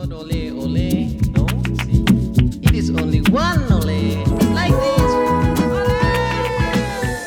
not ole ole, no, see, it is only one ole, like this. Ole!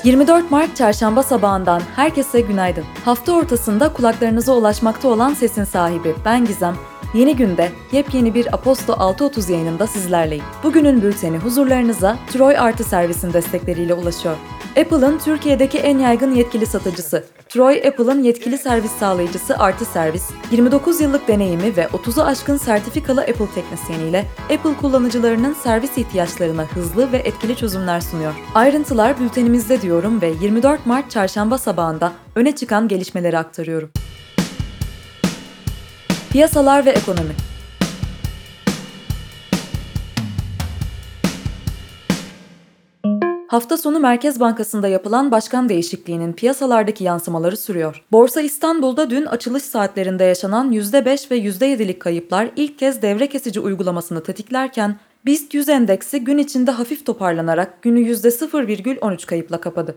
24 Mart çarşamba sabahından herkese günaydın. Hafta ortasında kulaklarınıza ulaşmakta olan sesin sahibi ben Gizem. Yeni günde yepyeni bir Aposto 6.30 yayınında sizlerleyim. Bugünün bülteni huzurlarınıza Troy Artı Servis'in destekleriyle ulaşıyor. Apple'ın Türkiye'deki en yaygın yetkili satıcısı. Troy Apple'ın yetkili servis sağlayıcısı Artı Servis, 29 yıllık deneyimi ve 30'u aşkın sertifikalı Apple teknisyeniyle Apple kullanıcılarının servis ihtiyaçlarına hızlı ve etkili çözümler sunuyor. Ayrıntılar bültenimizde diyorum ve 24 Mart çarşamba sabahında öne çıkan gelişmeleri aktarıyorum. Piyasalar ve ekonomi Hafta sonu Merkez Bankası'nda yapılan başkan değişikliğinin piyasalardaki yansımaları sürüyor. Borsa İstanbul'da dün açılış saatlerinde yaşanan %5 ve %7'lik kayıplar ilk kez devre kesici uygulamasını tetiklerken BIST 100 endeksi gün içinde hafif toparlanarak günü %0,13 kayıpla kapadı.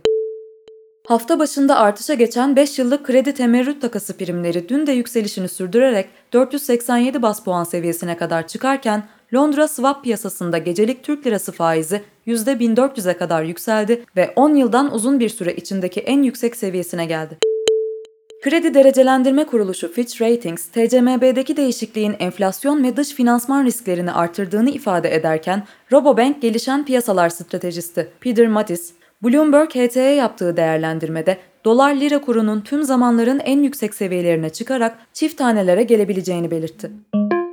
Hafta başında artışa geçen 5 yıllık kredi temerrüt takası primleri dün de yükselişini sürdürerek 487 bas puan seviyesine kadar çıkarken Londra swap piyasasında gecelik Türk lirası faizi %1400'e kadar yükseldi ve 10 yıldan uzun bir süre içindeki en yüksek seviyesine geldi. Kredi Derecelendirme Kuruluşu Fitch Ratings, TCMB'deki değişikliğin enflasyon ve dış finansman risklerini artırdığını ifade ederken, Robobank gelişen piyasalar stratejisti Peter Mattis, Bloomberg HT'ye yaptığı değerlendirmede dolar lira kurunun tüm zamanların en yüksek seviyelerine çıkarak çift tanelere gelebileceğini belirtti.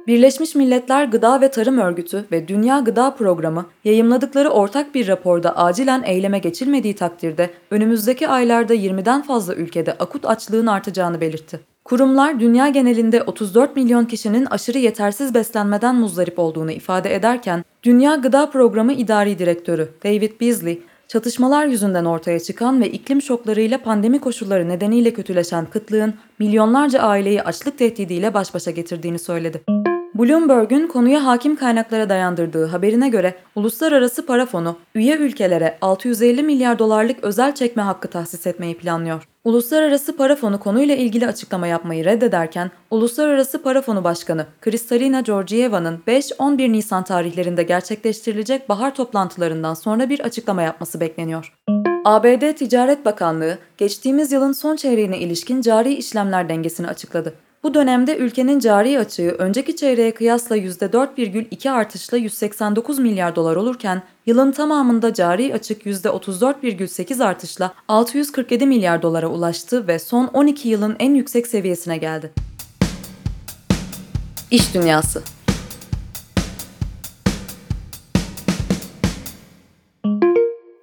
Birleşmiş Milletler Gıda ve Tarım Örgütü ve Dünya Gıda Programı yayımladıkları ortak bir raporda acilen eyleme geçilmediği takdirde önümüzdeki aylarda 20'den fazla ülkede akut açlığın artacağını belirtti. Kurumlar dünya genelinde 34 milyon kişinin aşırı yetersiz beslenmeden muzdarip olduğunu ifade ederken, Dünya Gıda Programı İdari Direktörü David Beasley, çatışmalar yüzünden ortaya çıkan ve iklim şoklarıyla pandemi koşulları nedeniyle kötüleşen kıtlığın milyonlarca aileyi açlık tehdidiyle baş başa getirdiğini söyledi. Bloomberg'un konuya hakim kaynaklara dayandırdığı haberine göre Uluslararası Para Fonu üye ülkelere 650 milyar dolarlık özel çekme hakkı tahsis etmeyi planlıyor. Uluslararası Para Fonu konuyla ilgili açıklama yapmayı reddederken, Uluslararası Para Fonu Başkanı Kristalina Georgieva'nın 5-11 Nisan tarihlerinde gerçekleştirilecek bahar toplantılarından sonra bir açıklama yapması bekleniyor. ABD Ticaret Bakanlığı, geçtiğimiz yılın son çeyreğine ilişkin cari işlemler dengesini açıkladı. Bu dönemde ülkenin cari açığı önceki çeyreğe kıyasla %4,2 artışla 189 milyar dolar olurken yılın tamamında cari açık %34,8 artışla 647 milyar dolara ulaştı ve son 12 yılın en yüksek seviyesine geldi. İş Dünyası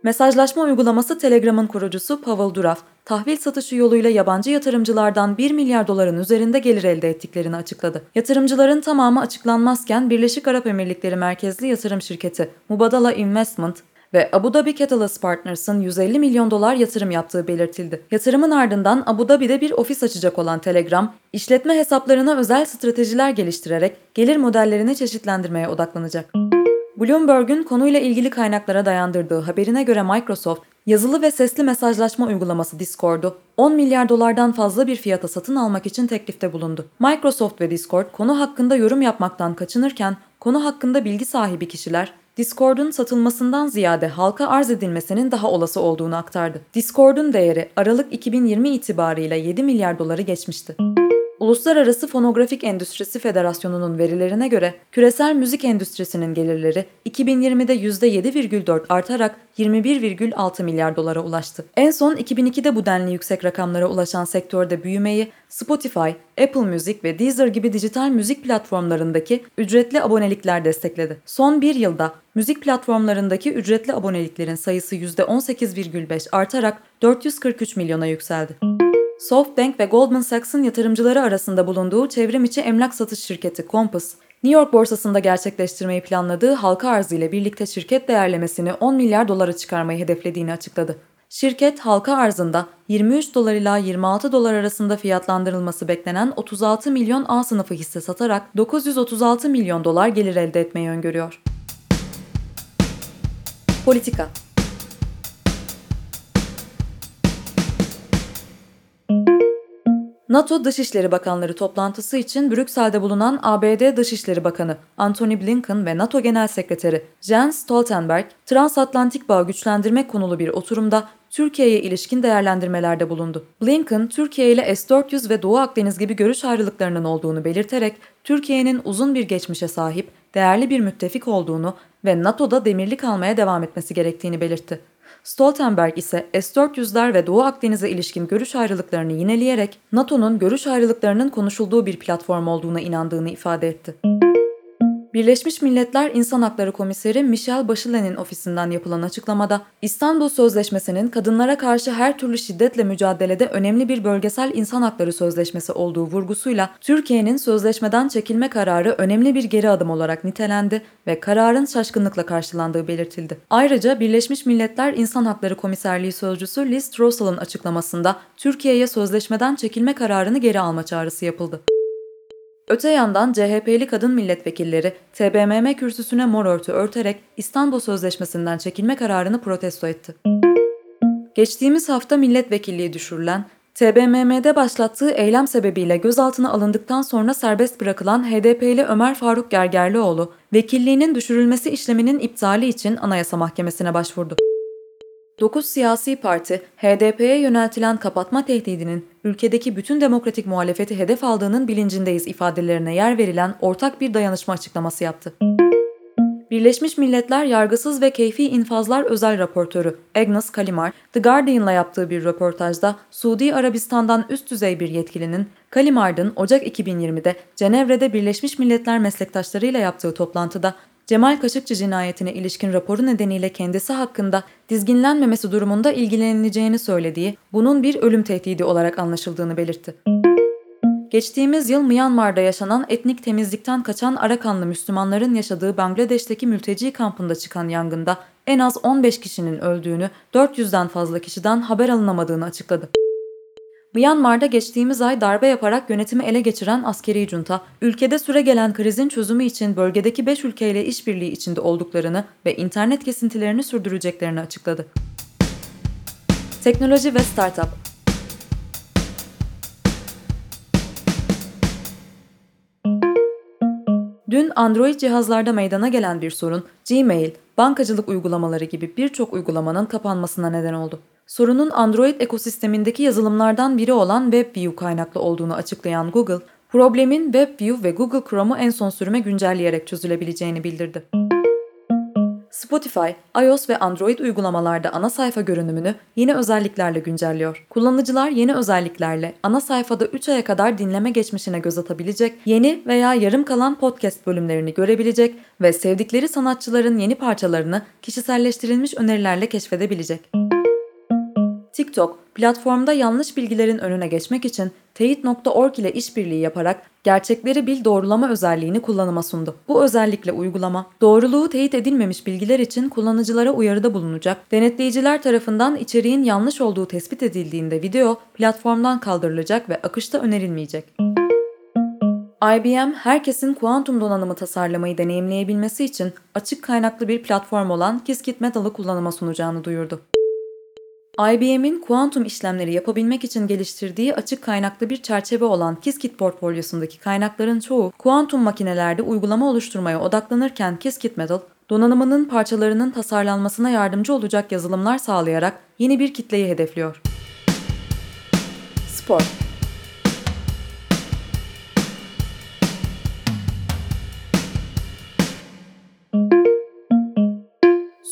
Mesajlaşma uygulaması Telegram'ın kurucusu Pavel Durov, tahvil satışı yoluyla yabancı yatırımcılardan 1 milyar doların üzerinde gelir elde ettiklerini açıkladı. Yatırımcıların tamamı açıklanmazken Birleşik Arap Emirlikleri merkezli yatırım şirketi Mubadala Investment ve Abu Dhabi Catalyst Partners'ın 150 milyon dolar yatırım yaptığı belirtildi. Yatırımın ardından Abu Dhabi'de bir ofis açacak olan Telegram, işletme hesaplarına özel stratejiler geliştirerek gelir modellerini çeşitlendirmeye odaklanacak. Bloomberg'un konuyla ilgili kaynaklara dayandırdığı haberine göre Microsoft, yazılı ve sesli mesajlaşma uygulaması Discord'u 10 milyar dolardan fazla bir fiyata satın almak için teklifte bulundu. Microsoft ve Discord konu hakkında yorum yapmaktan kaçınırken, konu hakkında bilgi sahibi kişiler, Discord'un satılmasından ziyade halka arz edilmesinin daha olası olduğunu aktardı. Discord'un değeri Aralık 2020 itibarıyla 7 milyar doları geçmişti. Uluslararası Fonografik Endüstrisi Federasyonu'nun verilerine göre küresel müzik endüstrisinin gelirleri 2020'de %7,4 artarak 21,6 milyar dolara ulaştı. En son 2002'de bu denli yüksek rakamlara ulaşan sektörde büyümeyi Spotify, Apple Music ve Deezer gibi dijital müzik platformlarındaki ücretli abonelikler destekledi. Son bir yılda müzik platformlarındaki ücretli aboneliklerin sayısı %18,5 artarak 443 milyona yükseldi. SoftBank ve Goldman Sachs'ın yatırımcıları arasında bulunduğu çevrim içi emlak satış şirketi Compass, New York borsasında gerçekleştirmeyi planladığı halka arzı ile birlikte şirket değerlemesini 10 milyar dolara çıkarmayı hedeflediğini açıkladı. Şirket halka arzında 23 dolar ila 26 dolar arasında fiyatlandırılması beklenen 36 milyon A sınıfı hisse satarak 936 milyon dolar gelir elde etmeyi öngörüyor. Politika NATO Dışişleri Bakanları toplantısı için Brüksel'de bulunan ABD Dışişleri Bakanı Antony Blinken ve NATO Genel Sekreteri Jens Stoltenberg, transatlantik bağı güçlendirmek konulu bir oturumda Türkiye'ye ilişkin değerlendirmelerde bulundu. Blinken, Türkiye ile S-400 ve Doğu Akdeniz gibi görüş ayrılıklarının olduğunu belirterek, Türkiye'nin uzun bir geçmişe sahip, değerli bir müttefik olduğunu ve NATO'da demirli kalmaya devam etmesi gerektiğini belirtti. Stoltenberg ise S-400'ler ve Doğu Akdeniz'e ilişkin görüş ayrılıklarını yineleyerek NATO'nun görüş ayrılıklarının konuşulduğu bir platform olduğuna inandığını ifade etti. Birleşmiş Milletler İnsan Hakları Komiseri Michelle Bachelet'in ofisinden yapılan açıklamada, İstanbul Sözleşmesi'nin kadınlara karşı her türlü şiddetle mücadelede önemli bir bölgesel insan hakları sözleşmesi olduğu vurgusuyla Türkiye'nin sözleşmeden çekilme kararı önemli bir geri adım olarak nitelendi ve kararın şaşkınlıkla karşılandığı belirtildi. Ayrıca Birleşmiş Milletler İnsan Hakları Komiserliği Sözcüsü Liz Trussell'ın açıklamasında Türkiye'ye sözleşmeden çekilme kararını geri alma çağrısı yapıldı. Öte yandan CHP'li kadın milletvekilleri TBMM kürsüsüne mor örtü örterek İstanbul Sözleşmesi'nden çekilme kararını protesto etti. Geçtiğimiz hafta milletvekilliği düşürülen, TBMM'de başlattığı eylem sebebiyle gözaltına alındıktan sonra serbest bırakılan HDP'li Ömer Faruk Gergerlioğlu, vekilliğinin düşürülmesi işleminin iptali için Anayasa Mahkemesi'ne başvurdu. 9 siyasi parti, HDP'ye yöneltilen kapatma tehdidinin ülkedeki bütün demokratik muhalefeti hedef aldığının bilincindeyiz ifadelerine yer verilen ortak bir dayanışma açıklaması yaptı. Birleşmiş Milletler Yargısız ve Keyfi İnfazlar Özel Raportörü Agnes Kalimar, The Guardian'la yaptığı bir röportajda Suudi Arabistan'dan üst düzey bir yetkilinin Kalimard'ın Ocak 2020'de Cenevre'de Birleşmiş Milletler meslektaşlarıyla yaptığı toplantıda Cemal Kaşıkçı cinayetine ilişkin raporu nedeniyle kendisi hakkında dizginlenmemesi durumunda ilgilenileceğini söylediği, bunun bir ölüm tehdidi olarak anlaşıldığını belirtti. Geçtiğimiz yıl Myanmar'da yaşanan etnik temizlikten kaçan Arakanlı Müslümanların yaşadığı Bangladeş'teki mülteci kampında çıkan yangında en az 15 kişinin öldüğünü, 400'den fazla kişiden haber alınamadığını açıkladı. Myanmar'da geçtiğimiz ay darbe yaparak yönetimi ele geçiren askeri junta, ülkede süre gelen krizin çözümü için bölgedeki 5 ülkeyle işbirliği içinde olduklarını ve internet kesintilerini sürdüreceklerini açıkladı. Teknoloji ve Startup Dün Android cihazlarda meydana gelen bir sorun, Gmail, bankacılık uygulamaları gibi birçok uygulamanın kapanmasına neden oldu. Sorunun Android ekosistemindeki yazılımlardan biri olan WebView kaynaklı olduğunu açıklayan Google, problemin WebView ve Google Chrome'u en son sürüme güncelleyerek çözülebileceğini bildirdi. Spotify, iOS ve Android uygulamalarda ana sayfa görünümünü yeni özelliklerle güncelliyor. Kullanıcılar yeni özelliklerle ana sayfada 3 aya kadar dinleme geçmişine göz atabilecek, yeni veya yarım kalan podcast bölümlerini görebilecek ve sevdikleri sanatçıların yeni parçalarını kişiselleştirilmiş önerilerle keşfedebilecek. TikTok, platformda yanlış bilgilerin önüne geçmek için teyit.org ile işbirliği yaparak gerçekleri bil doğrulama özelliğini kullanıma sundu. Bu özellikle uygulama, doğruluğu teyit edilmemiş bilgiler için kullanıcılara uyarıda bulunacak, denetleyiciler tarafından içeriğin yanlış olduğu tespit edildiğinde video platformdan kaldırılacak ve akışta önerilmeyecek. IBM, herkesin kuantum donanımı tasarlamayı deneyimleyebilmesi için açık kaynaklı bir platform olan Qiskit Metal'ı kullanıma sunacağını duyurdu. IBM'in kuantum işlemleri yapabilmek için geliştirdiği açık kaynaklı bir çerçeve olan Qiskit portfolyosundaki kaynakların çoğu kuantum makinelerde uygulama oluşturmaya odaklanırken Qiskit Metal, donanımının parçalarının tasarlanmasına yardımcı olacak yazılımlar sağlayarak yeni bir kitleyi hedefliyor. Spor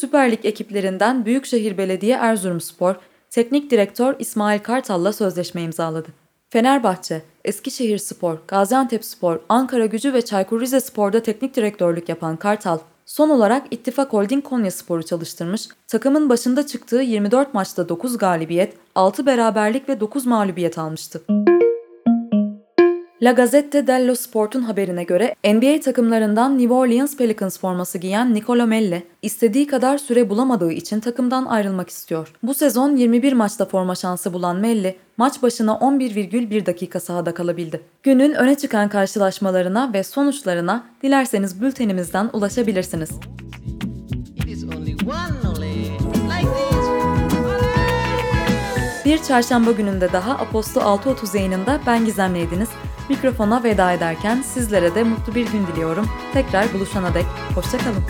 Süper Lig ekiplerinden Büyükşehir Belediye Erzurumspor, Teknik Direktör İsmail Kartal'la sözleşme imzaladı. Fenerbahçe, Eskişehir Spor, Gaziantep Ankara Gücü ve Çaykur Rizespor'da teknik direktörlük yapan Kartal, son olarak İttifak Holding Konya Spor'u çalıştırmış, takımın başında çıktığı 24 maçta 9 galibiyet, 6 beraberlik ve 9 mağlubiyet almıştı. La Gazzetta dello Sport'un haberine göre NBA takımlarından New Orleans Pelicans forması giyen Nicolo Melli, istediği kadar süre bulamadığı için takımdan ayrılmak istiyor. Bu sezon 21 maçta forma şansı bulan Melli, maç başına 11,1 dakika sahada kalabildi. Günün öne çıkan karşılaşmalarına ve sonuçlarına dilerseniz bültenimizden ulaşabilirsiniz. Bir çarşamba gününde daha Aposto 6.30 yayınında ben Gizem Neydiniz. Mikrofona veda ederken sizlere de mutlu bir gün diliyorum. Tekrar buluşana dek hoşçakalın.